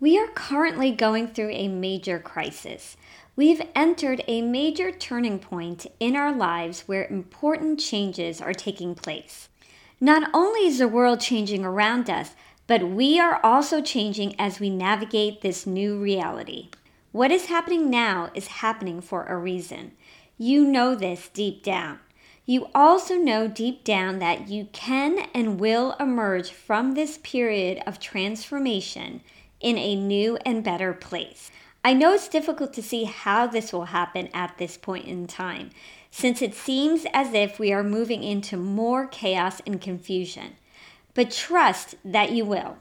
We are currently going through a major crisis. We've entered a major turning point in our lives where important changes are taking place. Not only is the world changing around us, but we are also changing as we navigate this new reality. What is happening now is happening for a reason. You know this deep down. You also know deep down that you can and will emerge from this period of transformation in a new and better place. I know it's difficult to see how this will happen at this point in time, since it seems as if we are moving into more chaos and confusion. But trust that you will.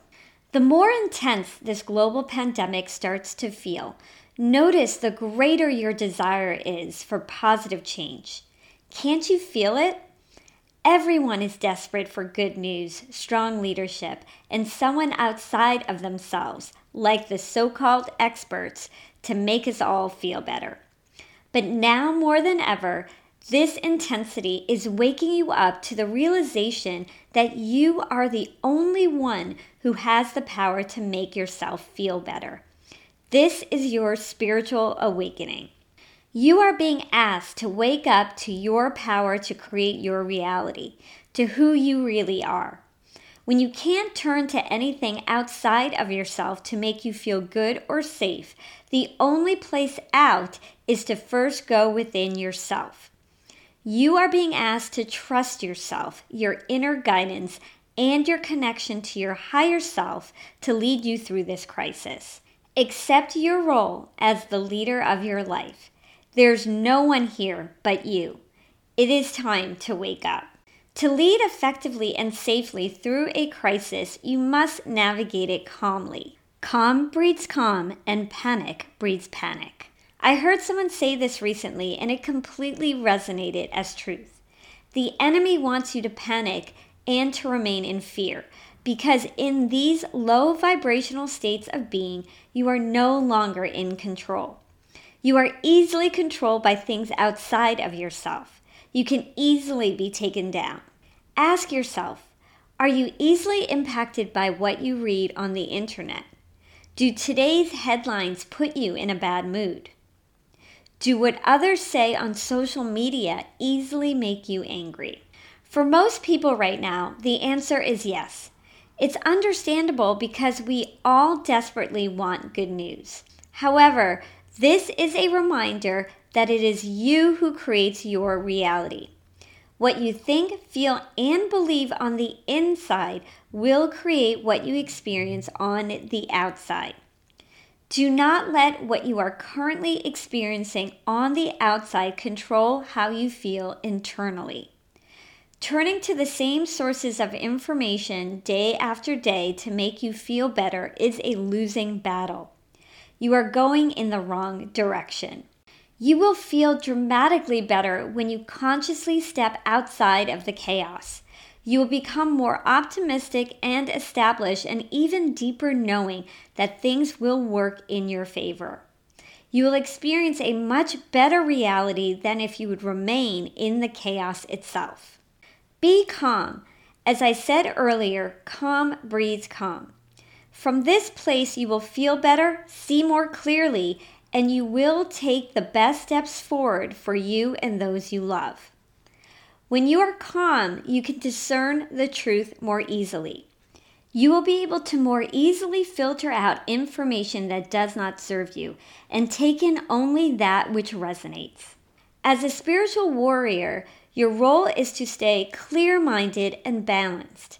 The more intense this global pandemic starts to feel, notice the greater your desire is for positive change. Can't you feel it? Everyone is desperate for good news, strong leadership, and someone outside of themselves, like the so called experts, to make us all feel better. But now more than ever, this intensity is waking you up to the realization that you are the only one who has the power to make yourself feel better. This is your spiritual awakening. You are being asked to wake up to your power to create your reality, to who you really are. When you can't turn to anything outside of yourself to make you feel good or safe, the only place out is to first go within yourself. You are being asked to trust yourself, your inner guidance, and your connection to your higher self to lead you through this crisis. Accept your role as the leader of your life. There's no one here but you. It is time to wake up. To lead effectively and safely through a crisis, you must navigate it calmly. Calm breeds calm, and panic breeds panic. I heard someone say this recently, and it completely resonated as truth. The enemy wants you to panic and to remain in fear, because in these low vibrational states of being, you are no longer in control. You are easily controlled by things outside of yourself. You can easily be taken down. Ask yourself Are you easily impacted by what you read on the internet? Do today's headlines put you in a bad mood? Do what others say on social media easily make you angry? For most people right now, the answer is yes. It's understandable because we all desperately want good news. However, this is a reminder that it is you who creates your reality. What you think, feel, and believe on the inside will create what you experience on the outside. Do not let what you are currently experiencing on the outside control how you feel internally. Turning to the same sources of information day after day to make you feel better is a losing battle you are going in the wrong direction. You will feel dramatically better when you consciously step outside of the chaos. You will become more optimistic and establish an even deeper knowing that things will work in your favor. You will experience a much better reality than if you would remain in the chaos itself. Be calm. As I said earlier, calm breeds calm. From this place, you will feel better, see more clearly, and you will take the best steps forward for you and those you love. When you are calm, you can discern the truth more easily. You will be able to more easily filter out information that does not serve you and take in only that which resonates. As a spiritual warrior, your role is to stay clear minded and balanced.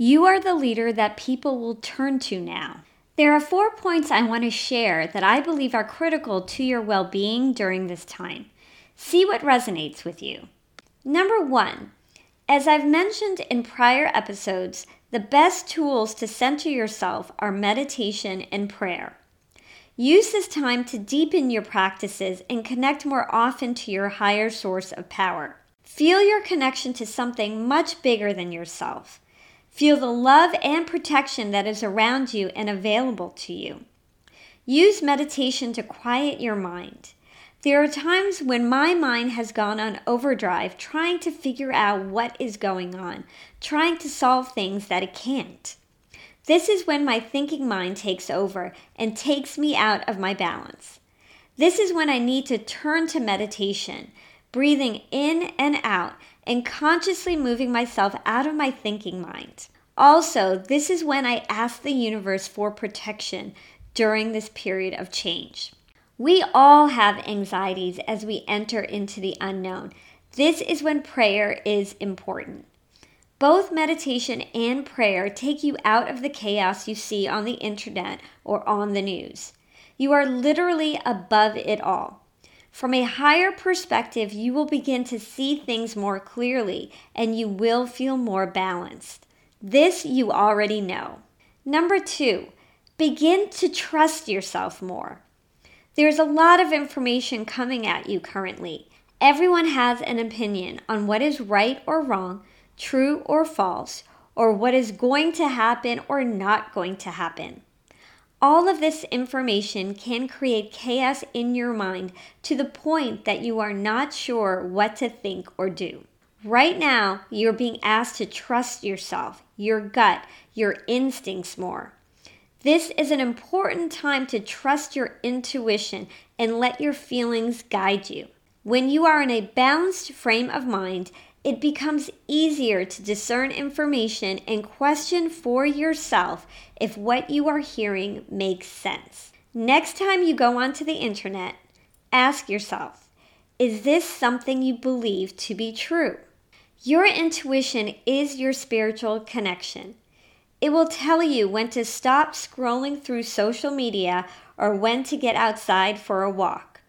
You are the leader that people will turn to now. There are four points I want to share that I believe are critical to your well being during this time. See what resonates with you. Number one, as I've mentioned in prior episodes, the best tools to center yourself are meditation and prayer. Use this time to deepen your practices and connect more often to your higher source of power. Feel your connection to something much bigger than yourself. Feel the love and protection that is around you and available to you. Use meditation to quiet your mind. There are times when my mind has gone on overdrive trying to figure out what is going on, trying to solve things that it can't. This is when my thinking mind takes over and takes me out of my balance. This is when I need to turn to meditation, breathing in and out, and consciously moving myself out of my thinking mind. Also, this is when I ask the universe for protection during this period of change. We all have anxieties as we enter into the unknown. This is when prayer is important. Both meditation and prayer take you out of the chaos you see on the internet or on the news. You are literally above it all. From a higher perspective, you will begin to see things more clearly and you will feel more balanced. This you already know. Number two, begin to trust yourself more. There's a lot of information coming at you currently. Everyone has an opinion on what is right or wrong, true or false, or what is going to happen or not going to happen. All of this information can create chaos in your mind to the point that you are not sure what to think or do. Right now, you're being asked to trust yourself, your gut, your instincts more. This is an important time to trust your intuition and let your feelings guide you. When you are in a balanced frame of mind, it becomes easier to discern information and question for yourself if what you are hearing makes sense. Next time you go onto the internet, ask yourself Is this something you believe to be true? Your intuition is your spiritual connection. It will tell you when to stop scrolling through social media or when to get outside for a walk.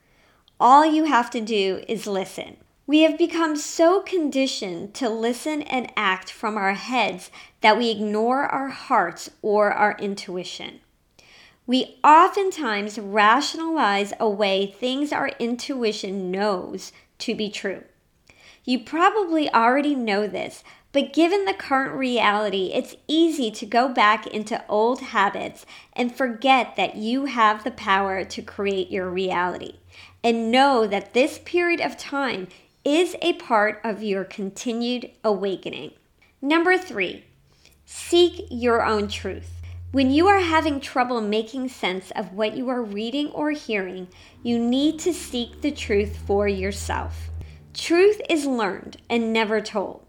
All you have to do is listen. We have become so conditioned to listen and act from our heads that we ignore our hearts or our intuition. We oftentimes rationalize away things our intuition knows to be true. You probably already know this, but given the current reality, it's easy to go back into old habits and forget that you have the power to create your reality. And know that this period of time is a part of your continued awakening. Number three, seek your own truth. When you are having trouble making sense of what you are reading or hearing, you need to seek the truth for yourself. Truth is learned and never told.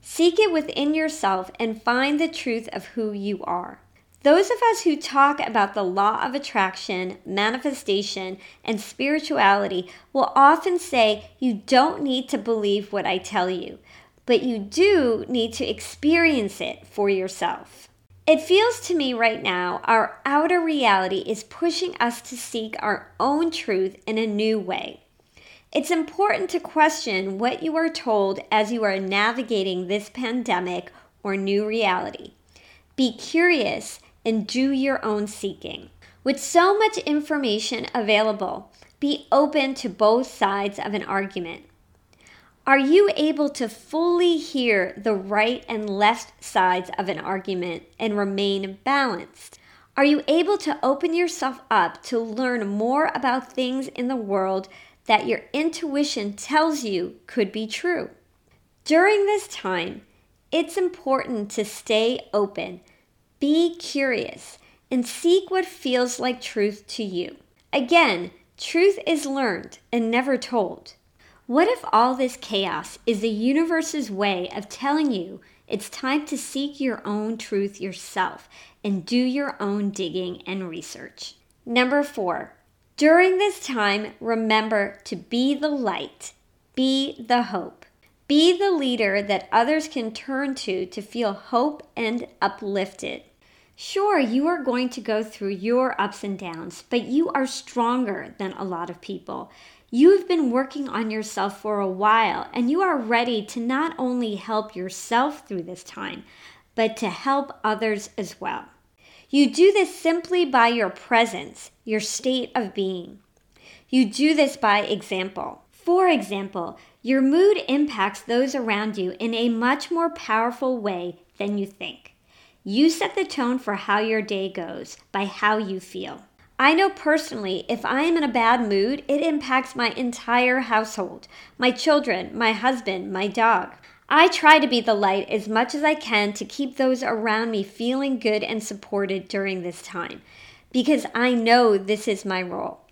Seek it within yourself and find the truth of who you are. Those of us who talk about the law of attraction, manifestation, and spirituality will often say you don't need to believe what I tell you, but you do need to experience it for yourself. It feels to me right now our outer reality is pushing us to seek our own truth in a new way. It's important to question what you are told as you are navigating this pandemic or new reality. Be curious and do your own seeking. With so much information available, be open to both sides of an argument. Are you able to fully hear the right and left sides of an argument and remain balanced? Are you able to open yourself up to learn more about things in the world that your intuition tells you could be true. During this time, it's important to stay open, be curious, and seek what feels like truth to you. Again, truth is learned and never told. What if all this chaos is the universe's way of telling you it's time to seek your own truth yourself and do your own digging and research? Number four, during this time, remember to be the light, be the hope, be the leader that others can turn to to feel hope and uplifted. Sure, you are going to go through your ups and downs, but you are stronger than a lot of people. You've been working on yourself for a while, and you are ready to not only help yourself through this time, but to help others as well. You do this simply by your presence, your state of being. You do this by example. For example, your mood impacts those around you in a much more powerful way than you think. You set the tone for how your day goes by how you feel. I know personally, if I am in a bad mood, it impacts my entire household my children, my husband, my dog. I try to be the light as much as I can to keep those around me feeling good and supported during this time because I know this is my role.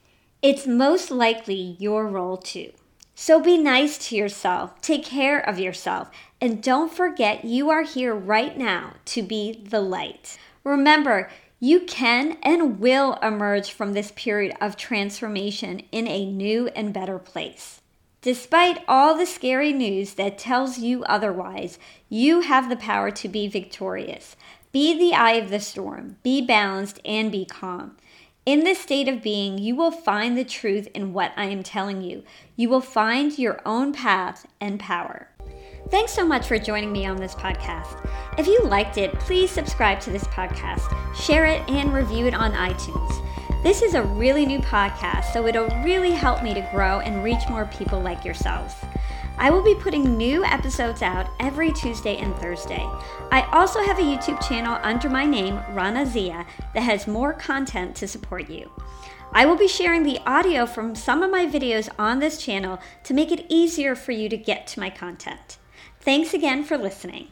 It's most likely your role too. So be nice to yourself, take care of yourself, and don't forget you are here right now to be the light. Remember, you can and will emerge from this period of transformation in a new and better place. Despite all the scary news that tells you otherwise, you have the power to be victorious. Be the eye of the storm, be balanced, and be calm. In this state of being, you will find the truth in what I am telling you. You will find your own path and power. Thanks so much for joining me on this podcast. If you liked it, please subscribe to this podcast, share it, and review it on iTunes. This is a really new podcast, so it'll really help me to grow and reach more people like yourselves. I will be putting new episodes out every Tuesday and Thursday. I also have a YouTube channel under my name, Rana Zia, that has more content to support you. I will be sharing the audio from some of my videos on this channel to make it easier for you to get to my content. Thanks again for listening.